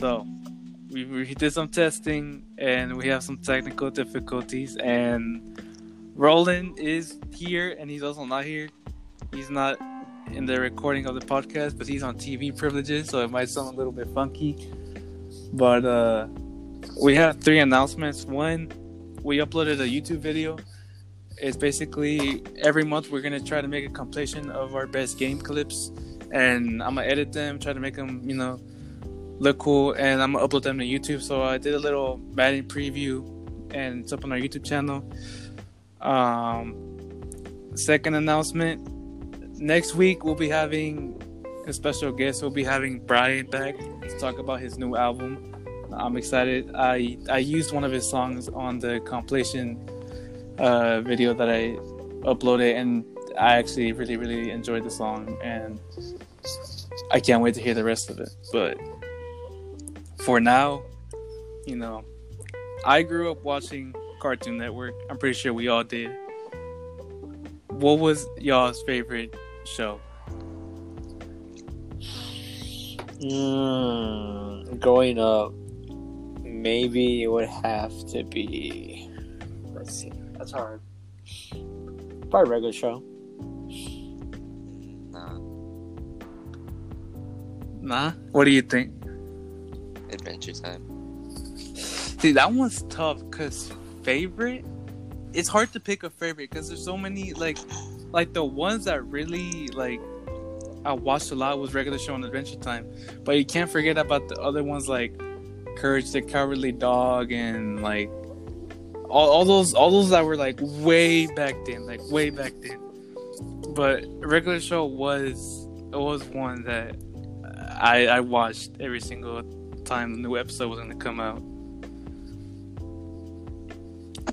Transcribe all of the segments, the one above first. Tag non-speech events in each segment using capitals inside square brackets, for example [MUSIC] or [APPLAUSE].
So we, we did some testing and we have some technical difficulties. And Roland is here and he's also not here. He's not in the recording of the podcast, but he's on TV privileges, so it might sound a little bit funky. But uh, we have three announcements. One, we uploaded a YouTube video. It's basically every month we're gonna try to make a compilation of our best game clips, and I'm gonna edit them, try to make them, you know, look cool, and I'm gonna upload them to YouTube. So I did a little Madden preview, and it's up on our YouTube channel. Um, second announcement: next week we'll be having a special guest. We'll be having Brian back to talk about his new album. I'm excited. I I used one of his songs on the compilation uh, video that I uploaded, and I actually really really enjoyed the song, and I can't wait to hear the rest of it. But for now, you know, I grew up watching Cartoon Network. I'm pretty sure we all did. What was y'all's favorite show? Mm, growing up, maybe it would have to be. Let's see. That's hard. Probably regular show. Nah, Nah. What do you think? Adventure Time. See, that one's tough because favorite. It's hard to pick a favorite because there's so many like, like the ones that really like. I watched a lot was regular show and Adventure Time, but you can't forget about the other ones like Courage the Cowardly Dog and like all, all those all those that were like way back then, like way back then. But regular show was it was one that I I watched every single time the new episode was going to come out,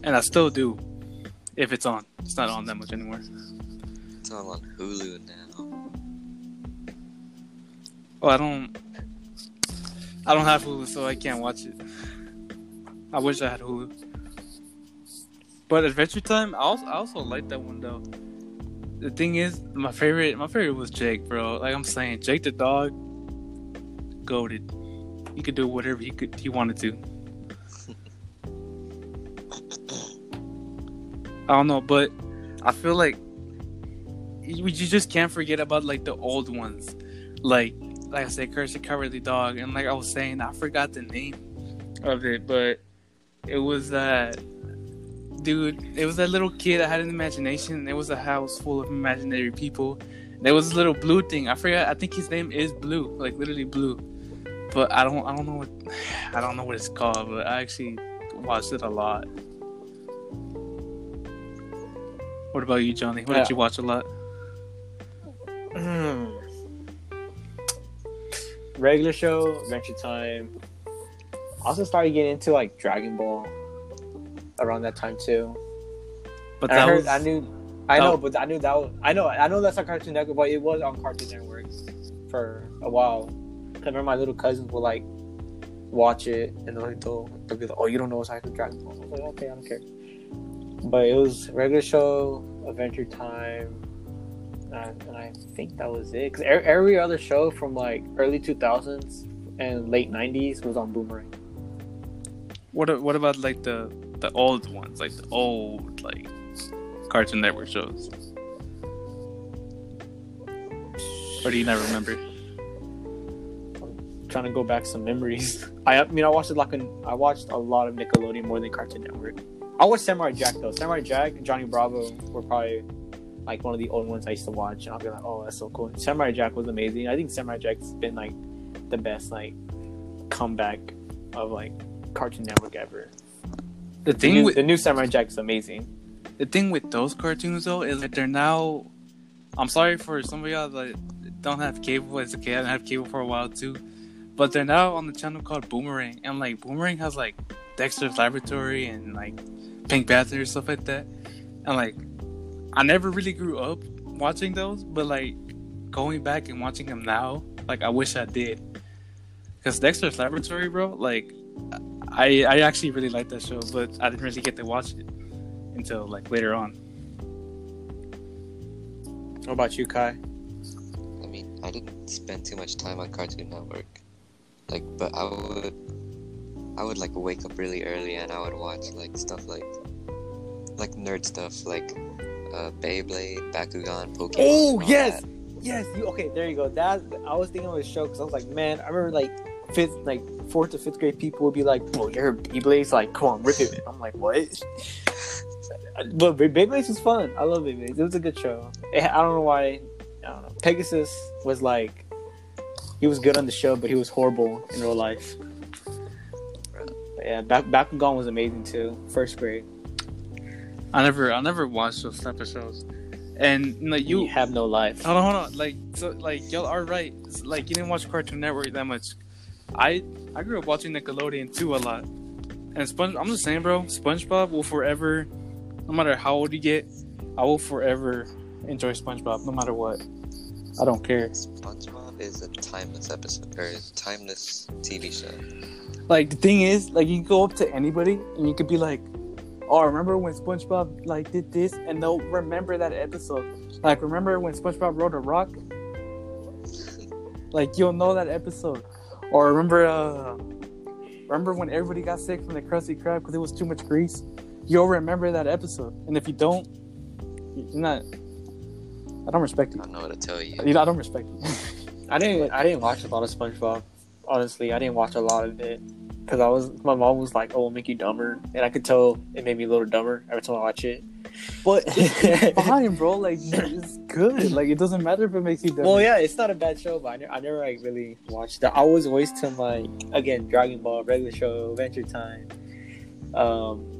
and I still do if it's on. It's not on that much anymore. It's all on Hulu now. Well, I don't. I don't have Hulu, so I can't watch it. I wish I had Hulu. But Adventure Time, I also, I also like that one though. The thing is, my favorite, my favorite was Jake, bro. Like I'm saying, Jake the dog, goaded. He could do whatever he could, he wanted to. I don't know, but I feel like you, just can't forget about like the old ones, like like I said, Courage the Cowardly Dog, and like I was saying, I forgot the name of it, but it was that dude. It was that little kid that had an imagination. It was a house full of imaginary people. There was this little blue thing. I forgot. I think his name is Blue, like literally blue. But I don't. I don't know what. I don't know what it's called. But I actually watched it a lot. What about you, Johnny? What Yeah. did you watch a lot? Hmm. regular show, Adventure Time. I also started getting into like Dragon Ball around that time too. But I heard, was I knew, I know, but I knew that. Was, I know, I know that's on Cartoon Network, but it was on Cartoon Network for a while. I remember my little cousins would like watch it, and they'll, they'll, be like, "Oh, you don't know what's happening Dragon Ball?" I was like, "Okay, I don't care." But it was regular show, Adventure Time, and, and I think that was it. Because every other show from like early two thousands and late nineties was on Boomerang. What what about like the the old ones, like the old like Cartoon Network shows? Or do you not remember? Trying to go back some memories. [LAUGHS] I, I mean, I watched like an, I watched a lot of Nickelodeon more than Cartoon Network. I watched Samurai Jack though. Samurai Jack and Johnny Bravo were probably like one of the old ones I used to watch, and I'll be like, oh, that's so cool. Samurai Jack was amazing. I think Samurai Jack's been like the best like comeback of like Cartoon Network ever. The The thing new, with the new Samurai Jack's amazing. the thing with those cartoons though is that they're now. I'm sorry for some of y'all that don't have cable. It's okay. I didn't have cable for a while too, but they're now on the channel called Boomerang, and like Boomerang has like Dexter's Laboratory and like Pink Panther and stuff like that, and like I never really grew up watching those, but like going back and watching them now, like I wish I did. Cause Dexter's Laboratory, bro, like I I actually really like that show, but I didn't really get to watch it until like later on. What about you, Kai? I mean, I didn't spend too much time on Cartoon Network. Like, but I would, I would like wake up really early and I would watch like stuff like, like nerd stuff like, uh, Beyblade, Bakugan, Pokemon. Oh, yes! that. Yes, you, okay, there you go. That I was thinking of a show because I was like, man, I remember like fifth, like fourth to fifth grade people would be like, bro, you heard Beyblades? Like, come on, rip it. [LAUGHS] I'm like, what? but Bey- Beyblades was fun. I love Beyblades. It was a good show. I don't know why. I don't know. Pegasus was like, he was good on the show, but he was horrible in real life. But yeah, Back Bakugan was amazing too. First grade. I never, I never watched those type of shows. And you, know, You, you have no life. hold on, hold on. Like, so, like y'all are right. It's like you didn't watch Cartoon Network that much. I, I grew up watching Nickelodeon too a lot. And Sponge, I'm just saying, bro. SpongeBob will forever, no matter how old you get, I will forever enjoy SpongeBob, no matter what. I don't care. SpongeBob is a timeless episode or a timeless TV show. Like the thing is, like you go up to anybody and you could be like, "Oh, remember when SpongeBob like did this?" And they'll remember that episode. Like, remember when SpongeBob rode a rock? Like you'll know that episode. Or remember, uh, remember when everybody got sick from the Krusty Krab because it was too much grease? You'll remember that episode. And if you don't, you're not. I don't respect you. I don't know what to tell you. You know, I don't respect you. [LAUGHS] I didn't. I didn't watch a lot of SpongeBob. Honestly, I didn't watch a lot of it because I was. My mom was like, "Oh, it'll make you dumber," and I could tell it made me a little dumber every time I watch it. But [LAUGHS] it's fine, bro. Like it's good. Like it doesn't matter if it makes you dumb. well, yeah, it's not a bad show, but I, ne- I never like really watched that. I was always to like again Dragon Ball, regular show, Adventure Time. Um,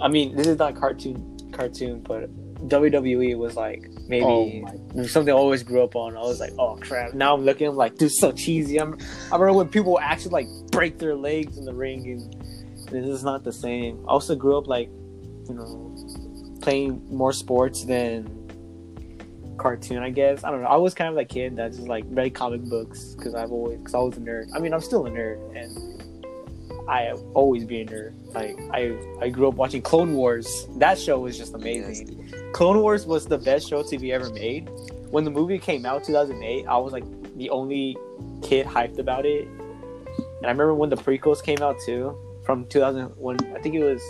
I mean, this is not cartoon, cartoon, but WWE was like maybe Oh something I always grew up on. I was like, oh crap. Now I'm looking, I'm like, dude, so cheesy. I'm, I remember when people actually like break their legs in the ring, and this is not the same. I also grew up like, you know, playing more sports than cartoon. I guess I don't know. I was kind of that kid that just like read comic books because I've always because I was a nerd. I mean, I'm still a nerd, and I have always be there. Like I, I grew up watching Clone Wars. That show was just amazing. Yes, Clone Wars was the best show to be ever made. When the movie came out, 2008, I was like the only kid hyped about it. And I remember when the prequels came out too, from 2001. I think it was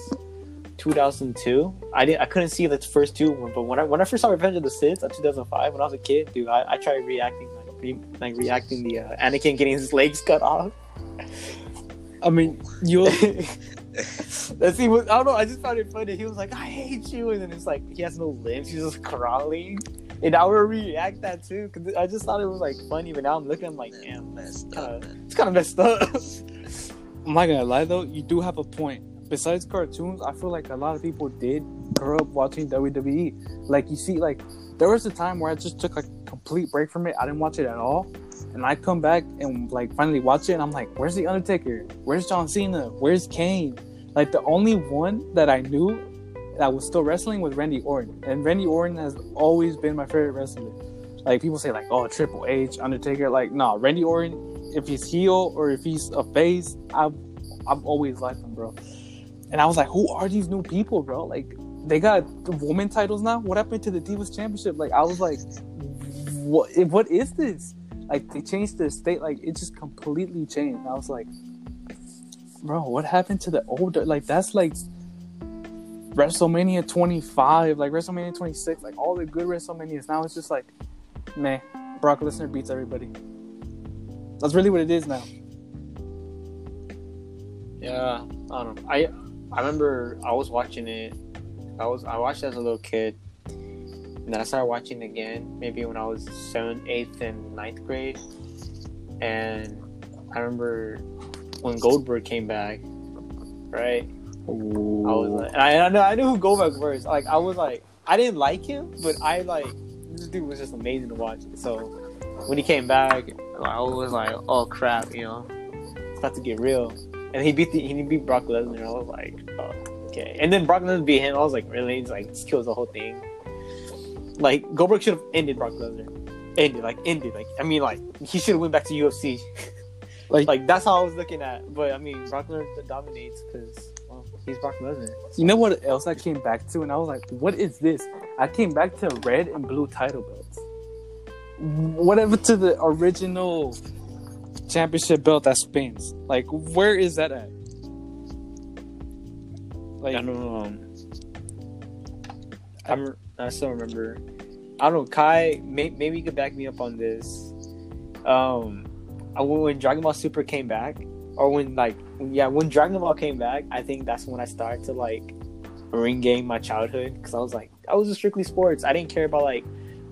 2002. I didn't, I couldn't see the first two, but when I when I first saw Revenge of the Sith in 2005, when I was a kid, dude, I, I tried reacting like re, like reacting the uh, Anakin getting his legs cut off. I mean, you. [LAUGHS] Let's see. I don't know. I just found it funny. He was like, "I hate you," and then it's like he has no limbs. He's just crawling. And I would react that too because I just thought it was like funny. But now I'm looking, I'm like, man. damn, messed kinda- up, man. it's kind of messed up. I'm not gonna lie though, you do have a point. Besides cartoons, I feel like a lot of people did grow up watching WWE. Like you see, like there was a time where I just took a complete break from it. I didn't watch it at all, and I come back and like finally watch it, and I'm like, "Where's the Undertaker? Where's John Cena? Where's Kane?" Like the only one that I knew that was still wrestling was Randy Orton, and Randy Orton has always been my favorite wrestler. Like people say, like, "Oh, Triple H, Undertaker." Like, no, Randy Orton. If he's heel or if he's a face, I've I've always liked him, bro. And I was like, who are these new people, bro? Like, they got woman titles now. What happened to the Divas Championship? Like, I was like, what? What is this? Like, they changed the state. Like, it just completely changed. I was like, bro, what happened to the older? Like, that's like WrestleMania 25, like WrestleMania 26, like all the good WrestleManias. Now it's just like, meh, Brock Lesnar beats everybody. That's really what it is now. yeah, I don't know. I I remember I was watching it. I was I watched it as a little kid, and then I started watching again maybe when I was seventh, eighth, and ninth grade. And I remember when Goldberg came back, right? I was like, and I, I, know, I knew who Goldberg was. Like, I was like, I didn't like him, but I like this dude was just amazing to watch. So when he came back, I was like, oh crap, you know, it's about to get real. And he beat the, he beat Brock Lesnar. I was like, oh, okay. And then Brock Lesnar beat him. I was like, really? He's like, just kills the whole thing. Like Goldberg should have ended Brock Lesnar. Ended, like ended, like I mean, like he should have went back to UFC. [LAUGHS] Like- like that's how I was looking at. But I mean, Brock Lesnar dominates because well, he's Brock Lesnar. You know what else I came back to? And I was like, what is this? I came back to red and blue title belts. Whatever to the original championship belt that spins. Like, where is that at? Like, I don't know. Um, I, still remember. I don't know, Kai. May- maybe you could back me up on this. Um, I- when Dragon Ball Super came back, or when like yeah, when Dragon Ball came back, I think that's when I started to like regain my childhood because I was like I was just strictly sports. I didn't care about like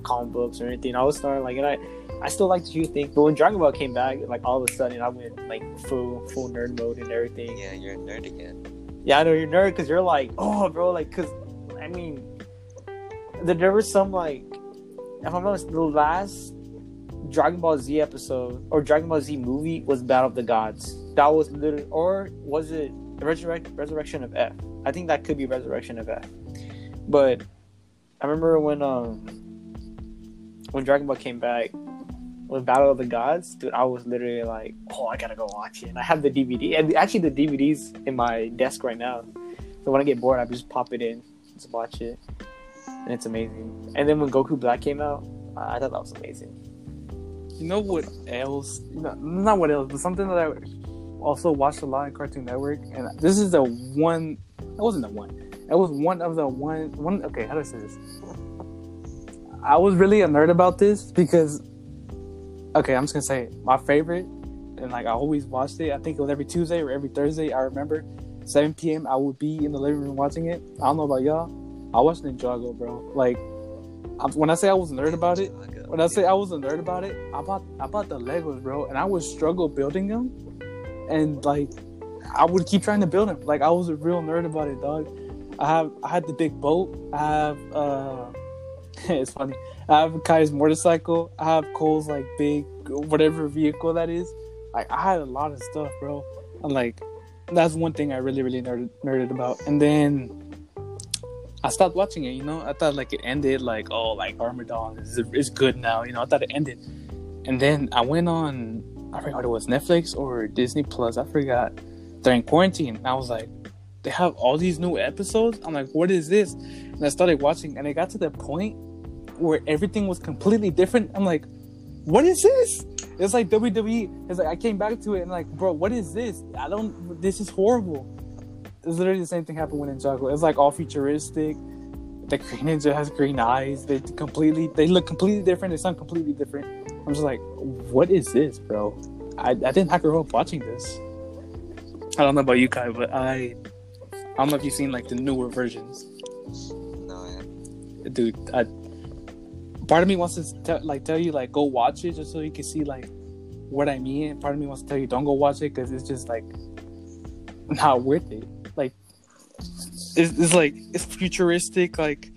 comic books or anything. I was starting like and I I still liked a few things, but when Dragon Ball came back, like all of a sudden I went like full full nerd mode and everything. Yeah, you're a nerd again. Yeah, I know you're a nerd because you're like, oh, bro, like, because I mean, there, was some like, if I'm honest, the last Dragon Ball Z episode or Dragon Ball Z movie was Battle of the Gods. That was literally, or was it Resurrect Resurrection of F? I think that could be Resurrection of F. But I remember when um when Dragon Ball came back with Battle of the Gods, dude, I was literally like, oh, I gotta go watch it. And I have the DVD, and actually the DVD's in my desk right now. So when I get bored, I just pop it in, just watch it, and it's amazing. And then when Goku Black came out, I thought that was amazing. You know what else? You know, not what else, but something that I also watched a lot on Cartoon Network, and this is the one. It wasn't the one. It was one of the one. One. Okay, how do I say this? I was really a nerd about this because. Okay, I'm just gonna say it. my favorite, and like I always watched it. I think it was every Tuesday or every Thursday. I remember 7 p.m. I would be in the living room watching it. I don't know about y'all. I watched Ninjago, bro. Like, when I say I was a nerd about it, when I say I was a nerd about it, I bought I bought the Legos, bro, and I would struggle building them, and like I would keep trying to build them. Like I was a real nerd about it, dog. I have I had the big boat. I have uh, [LAUGHS] it's funny. I have Kai's motorcycle. I have Cole's like big whatever vehicle that is. Like I had a lot of stuff, bro. And like that's one thing I really really nerded, nerded about. And then I stopped watching it. You know, I thought like it ended. Like oh, like Armageddon is is good now. You know, I thought it ended. And then I went on. I forgot it was Netflix or Disney Plus. I forgot. During quarantine, I was like, they have all these new episodes. I'm like, what is this? And I started watching, and it got to the point where everything was completely different. I'm like, what is this? It's like WWE. It's like I came back to it and like, bro, what is this? I don't. This is horrible. It's literally the same thing happened with Ninjago. It's like all futuristic. The Green Ninja has green eyes. They completely. They look completely different. They sound completely different. I'm just like, what is this, bro? I, I didn't have grow up watching this. I don't know about you, Kai, but I. I don't know if you've seen like the newer versions No, I haven't. dude I, part of me wants to tell like tell you like go watch it just so you can see like what i mean part of me wants to tell you don't go watch it because it's just like not worth it it's, it's like it's futuristic like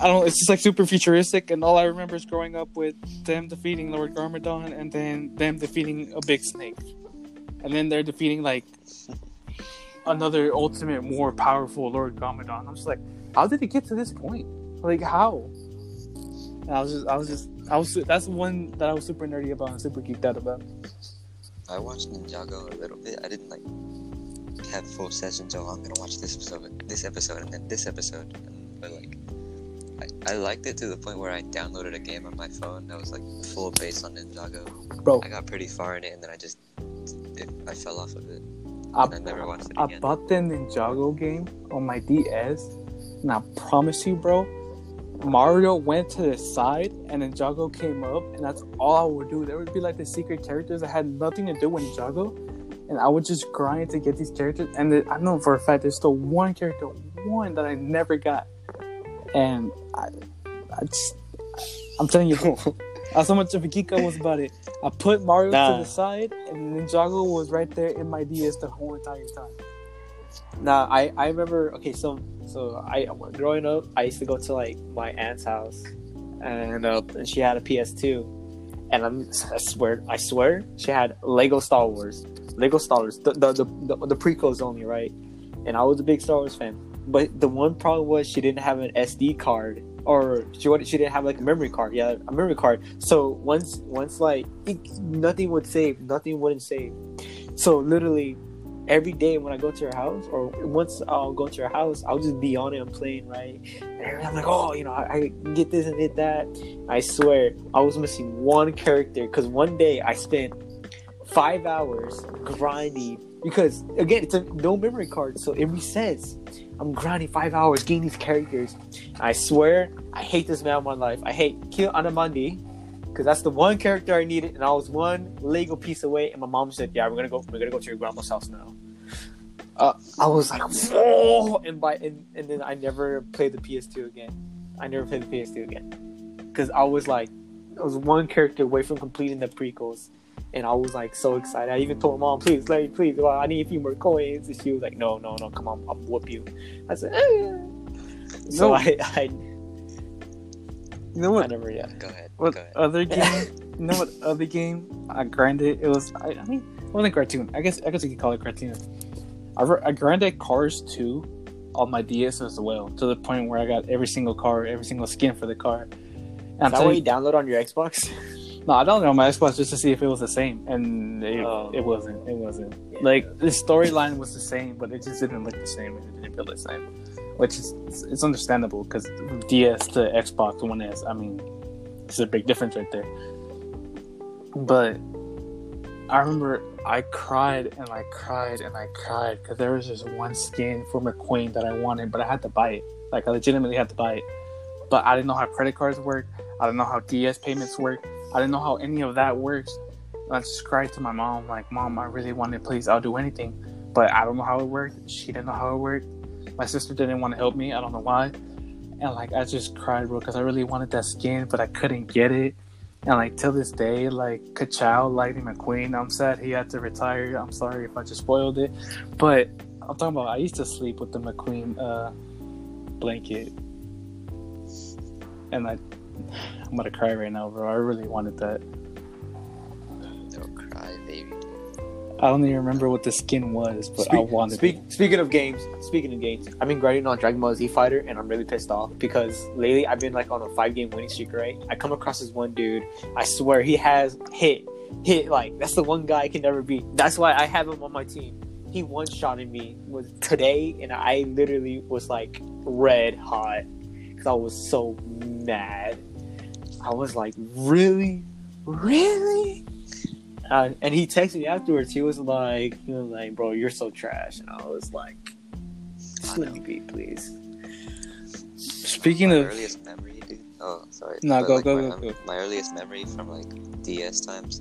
i don't it's just like super futuristic and all i remember is growing up with them defeating lord garmadon and then them defeating a big snake and then they're defeating like another ultimate more powerful lord garmadon i'm just like how did it get to this point like how? And I was just, I was just, I was. That's one that I was super nerdy about and super geeked out about. I watched Ninjago a little bit. I didn't like have full sessions. Oh, I'm gonna watch this episode, this episode, and then this episode. And, but like, I, I liked it to the point where I downloaded a game on my phone that was like full based on Ninjago. Bro, I got pretty far in it, and then I just it, I fell off of it. I, I never watched it I again. bought the Ninjago game on my DS, and I promise you, bro, Mario went to the side and Ninjago came up, and that's all I would do. There would be like the secret characters that had nothing to do with Ninjago, and I would just grind to get these characters. And then, I know for a fact there's still one character, one that I never got, and I, I just, I'm telling you, [LAUGHS] how so much of a geek I was about it. I put Mario Nah. to the side, and Ninjago was right there in my DS the whole entire time. Nah, I I remember. Okay, so so I growing up, I used to go to like my aunt's house, and uh, and she had a PS2, and I'm I swear I swear she had Lego Star Wars, Lego Star Wars, the the the, the, the prequels only, right? And I was a big Star Wars fan, but the one problem was she didn't have an SD card. Or she wanted, she didn't have like a memory card, yeah, a memory card. So once once like it, nothing would save, nothing wouldn't save. So literally, every day when I go to her house, or once I'll go to her house, I'll just be on it and playing, right? And I'm like, oh, you know, I, I get this and get that. I swear, I was missing one character because one day I spent five hours grinding because again, it's a no memory card, so it resets. I'm grinding five hours, getting these characters. I swear, I hate this man of my life. I hate Ki-Adi-Mundi because that's the one character I needed, and I was one Lego piece away. And my mom said, "Yeah, we're gonna go. We're gonna go to your grandma's house now." Uh, I was like, "Whoa!" And by and, and then I never played the PS2 again. I never played the PS2 again because I was like, I was one character away from completing the prequels, and I was like so excited. I even told mom, "Please, let me, please, well, I need a few more coins." And she was like, "No, no, no, come on, I'll whoop you." I said, eh. "So No. I, [LAUGHS] I, You know I what? never, yeah." Go ahead. What Go ahead. other [LAUGHS] game? you know what other game I grinded? It was I, I mean it wasn't cartoon. I guess I guess you could call it cartoon. I, re- I grinded Cars 2 on my DS as well to the point where I got every single car, every single skin for the car. And Is I'm that what you, you download on your Xbox? [LAUGHS] no, I don't know my Xbox just to see if it was the same, and it, Oh. it wasn't. It wasn't. Yeah. Like the storyline was the same, but it just didn't look the same. It didn't feel the same, which is it's, understandable because DS to Xbox One S. I mean, it's a big difference right there. But I remember I cried and I cried and I cried because there was this one skin for McQueen that I wanted, but I had to buy it. Like I legitimately had to buy it, but I didn't know how credit cards work. I didn't know how DS payments work. I didn't know how any of that works. I just cried to my mom, like, "Mom, I really want it. Please, I'll do anything." But I don't know how it worked. She didn't know how it worked. My sister didn't want to help me. I don't know why. And like, I just cried, bro, because I really wanted that skin, but I couldn't get it. And like till this day, like Kachow, Lightning McQueen, I'm sad he had to retire. I'm sorry if I just spoiled it, but I'm talking about I used to sleep with the McQueen uh, blanket, and I, I'm gonna cry right now, bro. I really wanted that. Don't cry, baby. I don't even remember what the skin was, but I wanted speak, it. Speaking of games, speaking of games, I've been grinding on Dragon Ball Z Fighter, and I'm really pissed off because lately I've been like on a five game winning streak. Right? I come across this one dude. I swear he has hit, hit like that's the one guy I can never beat. That's why I have him on my team. He one shotted me was today, and I literally was like red hot because I was so mad. I was like, really, really. Uh, and he texted me afterwards. He was like, he was like, bro, you're so trash. And I was like, just let me be, please. Speaking my of, earliest memory, dude. Oh, sorry. No, But, go, like, go, my, go, go. My earliest memory from like DS times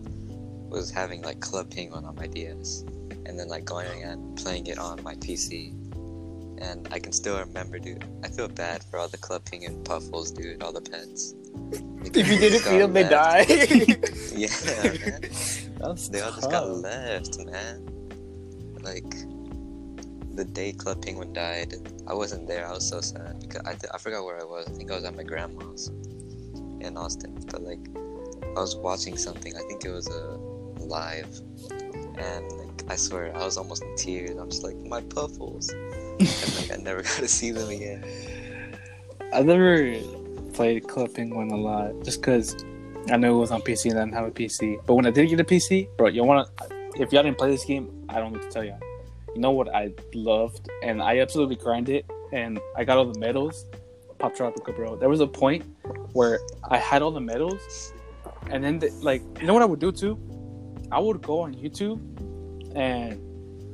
was having like Club Penguin on my DS, and then like going and playing it on my PC. And I can still remember, dude. I feel bad for all the Club Penguin puffles, dude. All the pets. [LAUGHS] If you didn't Got feed them, they die. [LAUGHS] Yeah, man. that's They all just got left, man. Like the day Club Penguin died, I wasn't there. I was so sad because I, th- I forgot where I was. I think I was at my grandma's in Austin. But like, I was watching something. I think it was a live, and like I swear I was almost in tears. I'm just like my puffles, and like I never [LAUGHS] got to see them again. I've never played Club Penguin a lot just because I knew it was on PC and I didn't have a PC. But when I did get a PC, bro, you want to, if y'all didn't play this game, I don't need to tell y'all. You know what I loved? And I absolutely grinded it and I got all the medals. Poptropica, bro. There was a point where I had all the medals and then, the, like, you know what I would do too? I would go on YouTube and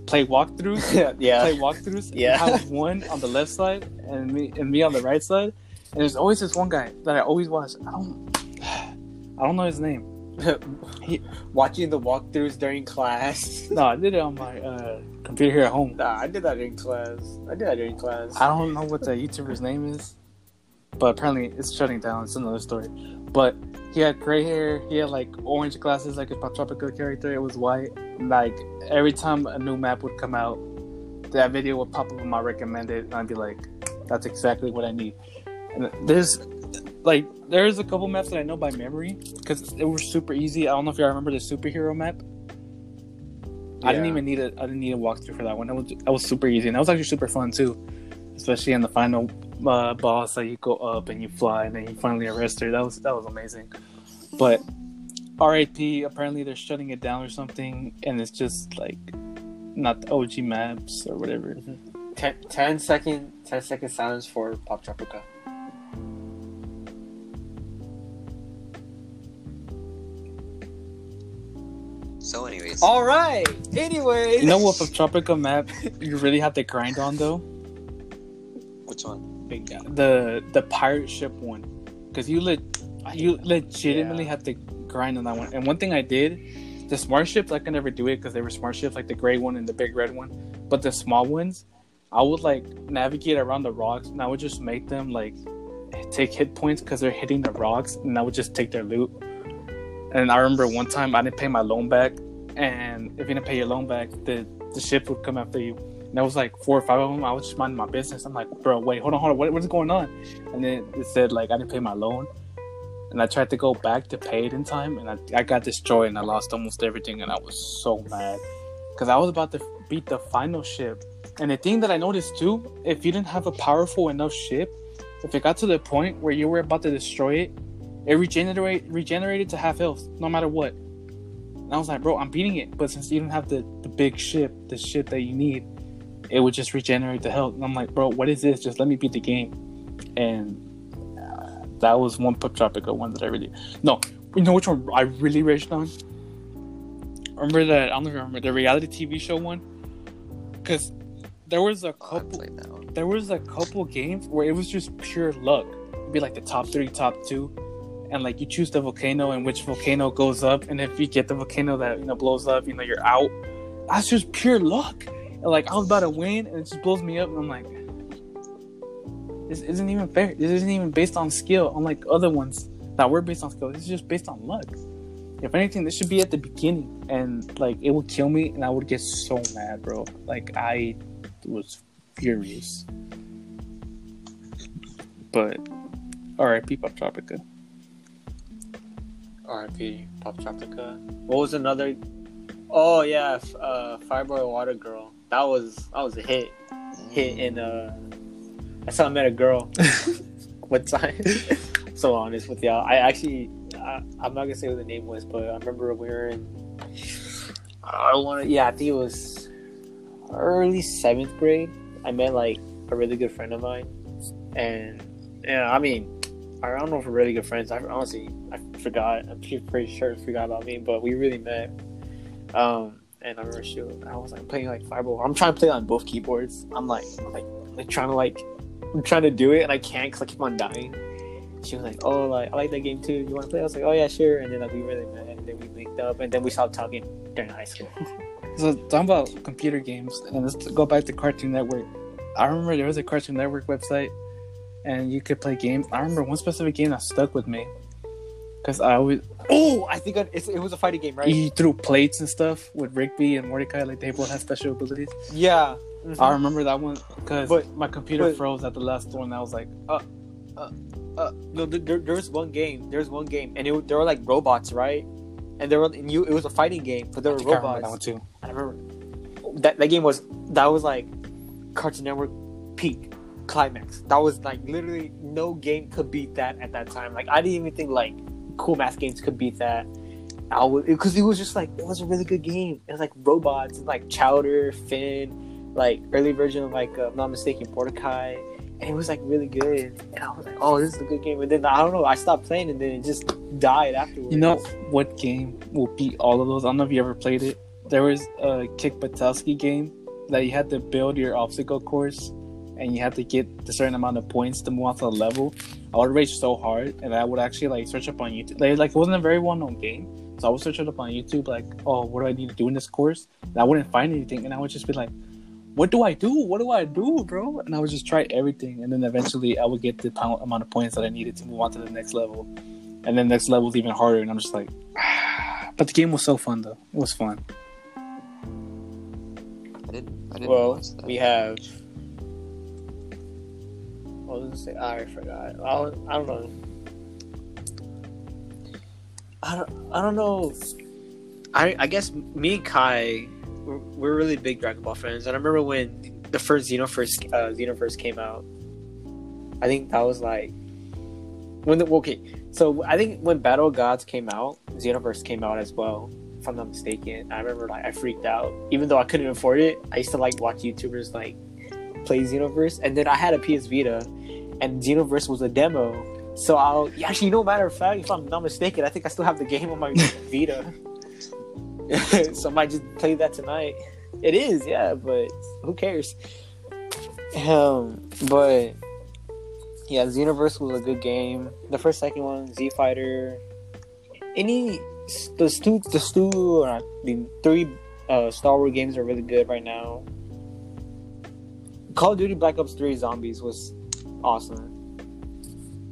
play walkthroughs [LAUGHS] yeah. play walkthroughs. Yeah. and have one on the left side and me and me on the right side. And there's always this one guy that I always watch. I don't, I don't know his name. [LAUGHS] he, Watching the walkthroughs during class. [LAUGHS] No, I did it on my uh, computer here at home. Nah, I did that during class. I did that during class. I don't know what the YouTuber's name is, but apparently it's shutting down. It's another story. But he had gray hair. He had like orange glasses, like a Poptropica character. It was white. Like every time a new map would come out, that video would pop up on my recommended, and I'd be like, "That's exactly what I need." There's like there's a couple maps that I know by memory because it was super easy. I don't know if y'all remember the superhero map. Yeah. I didn't even need a I didn't need a walkthrough for that one. That was that was super easy and that was actually super fun too, especially in the final uh, boss that you go up and you fly and then you finally arrest her. That was that was amazing. But RAP apparently they're shutting it down or something, and it's just like not the OG maps or whatever. Ten, 10 second, 10 second silence for Poptropica. Anyways, All right. Anyway, You know what the Tropica map you really have to grind on though? which one? The the pirate ship one, because you lit you legitimately Yeah. have to grind on that one. And one thing I did, the smart ships I could never do it because they were smart ships like the gray one and the big red one. But the small ones, I would like navigate around the rocks and I would just make them like take hit points because they're hitting the rocks and I would just take their loot. And I remember one time I didn't pay my loan back, and if you didn't pay your loan back, the the ship would come after you. And there was like four or five of them. I was just minding my business. I'm like, bro, wait, hold on, hold on, what, what's going on? And then it said like I didn't pay my loan, and I tried to go back to pay it in time, and I, I got destroyed and I lost almost everything, and I was so mad because I was about to beat the final ship. And the thing that I noticed too, if you didn't have a powerful enough ship, if it got to the point where you were about to destroy it, it regenerate regenerated to half health, no matter what. And I was like, bro, I'm beating it, but since you don't have the, the big ship, the ship that you need, it would just regenerate the health. And I'm like, bro, what is this? Just let me beat the game. And uh, that was one Poptropica one that I really no. You know which one I really raged on? Remember that I don't remember the reality TV show one, because there was a couple there was a couple games where it was just pure luck. It'd be like the top three, top two, and like you choose the volcano and which volcano goes up, and if you get the volcano that you know blows up, you know you're out. That's just pure luck. And, like I was about to win, and it just blows me up, and I'm like, this isn't even fair. This isn't even based on skill, unlike other ones that were based on skill. This is just based on luck. If anything, this should be at the beginning, and like it would kill me, and I would get so mad, bro. Like I was furious. But R.I.P. Poptropica. R.I.P. Poptropica. What was another? Oh yeah, f- uh, Fireboy Water Girl. That was that was a hit. Hit in uh, that's how I met a girl. [LAUGHS] what time. [LAUGHS] so honest with y'all, I actually I, I'm not gonna say what the name was, but I remember we were in. I want to. Yeah, I think it was early seventh grade. I met like a really good friend of mine, and yeah, I mean, I don't know if we're really good friends. I honestly forgot. I'm pretty, sure she forgot about me, but we really met. Um, and I remember she, was- I was like playing like Fireball. I'm trying to play on both keyboards. I'm like, like, like trying to like, I'm trying to do it, and I can't because I keep on dying. She was like, "Oh, like I like that game too. You want to play?" I was like, "Oh yeah, sure." And then like we really met, and then we linked up, and then we stopped talking during high school. [LAUGHS] So talking about computer games, and let's go back to Cartoon Network. I remember there was a Cartoon Network website, and you could play games. I remember one specific game that stuck with me, because I always oh, I think I, it's, it was a fighting game, right? he threw plates and stuff with Rigby and Mordecai. Like they both had special abilities. Yeah. I mm-hmm. remember that one because my computer but- froze at the last one. I was like, uh, uh, uh. No, there, there, there was one game. There's one game, and it, there were like robots, right? And there were and you. It was a fighting game, but there were think I remember robots. that one too. I remember that that game was that was like Cartoon Network peak climax. That was like literally no game could beat that at that time. Like I didn't even think like cool math games could beat that. I was because it was just like it was a really good game. It was like robots and like Chowder, Finn, like early version of like uh, if I'm not mistaken Mordecai, and it was like really good. And I was like, oh, this is a good game. And then I don't know, I stopped playing and then it just died afterwards. You know what game will beat all of those? I don't know if you ever played it. There was a Kick Buttowski game that you had to build your obstacle course and you had to get a certain amount of points to move on to the level. I would rage so hard and I would actually like search up on YouTube. Like, like it wasn't a very well known game. So I would search it up on YouTube like, oh, what do I need to do in this course? And I wouldn't find anything and I would just be like, what do I do? What do I do, bro? And I would just try everything and then eventually I would get the pound, amount of points that I needed to move on to the next level. And then next level is even harder and I'm just like, [SIGHS] but the game was so fun though. It was fun. I didn't. I didn't Well, we have. Was I say? I forgot. I don't, I don't know. I don't. I don't know. I I guess me and Kai, we're, we're really big Dragon Ball fans, and I remember when the first Xenoverse uh, Xenoverse came out. I think that was like when the okay. So I think when Battle Gods came out, Xenoverse came out as well, if I'm not mistaken. I remember like I freaked out, even though I couldn't afford it. I used to like watch YouTubers like play Xenoverse, and then I had a PS Vita, and Xenoverse was a demo. So I'll actually, no matter of fact, if I'm not mistaken, I think I still have the game on my [LAUGHS] Vita. [LAUGHS] so I might just play that tonight. It is, yeah, but who cares? Um, but yeah, Xenoverse was a good game. The first, second one, Z Fighter. Any the two, the two, uh, the three uh, Star Wars games are really good right now. Call of Duty Black Ops Three Zombies was awesome.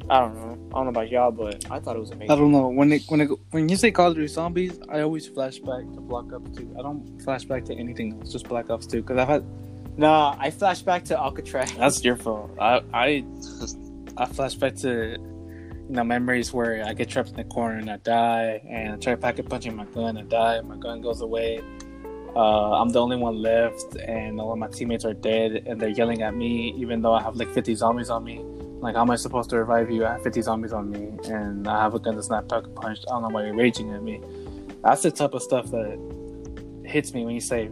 I don't know. I don't know about y'all, but I thought it was amazing. I don't know when it when it when you say Call of Duty Zombies, I always flash back to Black Ops Two. I don't flash back to anything else, just Black Ops Two, because I've had Nah, I flash back to Alcatraz. that's your fault. I I I flash back to you know memories where I get trapped in the corner and I die, and I try pack a punching my gun, I die, and my gun goes away. Uh, I'm the only one left, and all of my teammates are dead, and they're yelling at me, even though I have like 50 zombies on me. Like, how am I supposed to revive you? I have 50 zombies on me, and I have a gun that's not pack a punched. I don't know why you're raging at me. That's the type of stuff that hits me when you say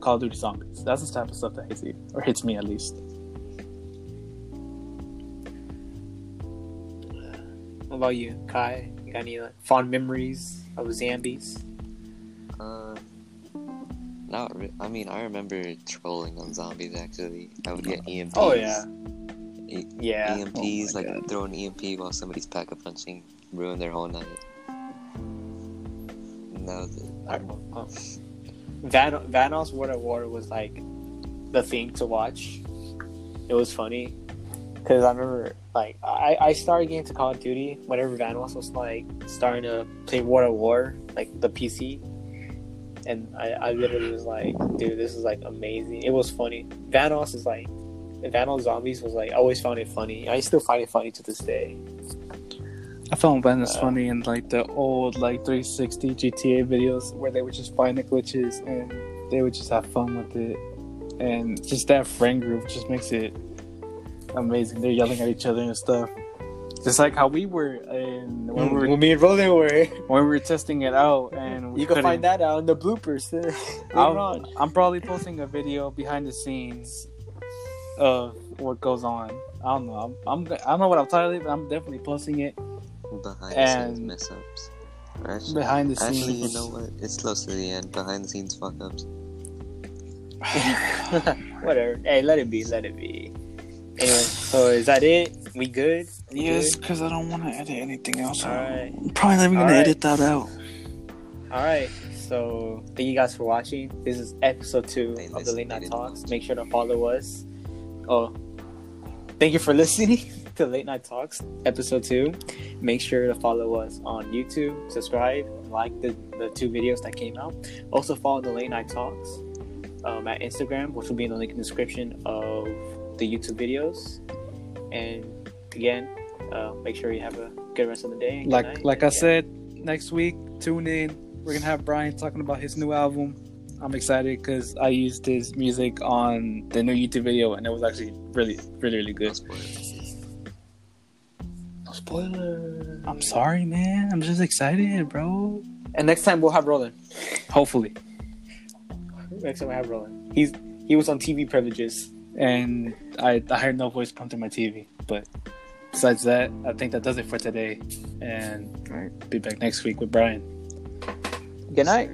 Call of Duty Zombies. That's the type of stuff that hits you, or hits me at least. What about you, Kai? You got any like, fond memories of zombies? Uh, not. Re- I mean, I remember trolling on zombies. Actually, I would get EMPs. Oh yeah, E- yeah. EMPs, Oh like God. throw an EMP while somebody's pack a punching, ruin their whole night. And that was it. I. Um, Van Vanoss World at War was like the thing to watch. It was funny because I remember like I, I started getting to Call of Duty whenever Vanoss was like starting to play World at War like the PC, and I, I literally was like, dude, this is like amazing. It was funny. Vanoss is like Vanoss Zombies was like I always found it funny. I still find it funny to this day. I found Vanoss Uh, funny in like the old like 360 GTA videos where they would just find the glitches and they would just have fun with it, and just that friend group just makes it amazing. They're yelling at each other and stuff, just like how we were in when we were When me and Roland were. when we were testing it out, and we You can couldn't- find that out in the bloopers [LAUGHS] I'll- on. I'm probably posting a video behind the scenes of what goes on. I don't know. I'm, I'm I don't know what I'm titled, but I'm definitely posting it Behind the scenes mess ups. Or Actually, behind the actually, scenes. you know what? It's close to the end. Behind the scenes fuck ups. [SIGHS] [LAUGHS] Whatever. Hey, let it be. Let it be. Anyway, so is that it? We good? We Yes, because I don't want to edit anything else. All right. I'm probably not even gonna edit that out. All right. So thank you guys for watching. This is episode two They of the listen, Late Night Talks. Make sure to follow us. Oh, thank you for listening [LAUGHS] to Late Night Talks, episode two. Make sure to follow us on YouTube, subscribe, like the, the two videos that came out. Also follow the Late Night Talks um, at Instagram, which will be in the link in the description of the YouTube videos. And again, uh, make sure you have a good rest of the day. Like night. like I Yeah. said, next week tune in. We're gonna have Brian talking about his new album. I'm excited because I used his music on the new YouTube video, and it was actually really, really, really No good. spoilers. No spoiler. I'm sorry, man. I'm just excited, bro. And next time we'll have Roland. Hopefully. Next time we have Roland. He's he was on TV privileges. and I, I heard no voice come through my TV. But besides that, I think that does it for today. And Alright. be back next week with Brian. Good night.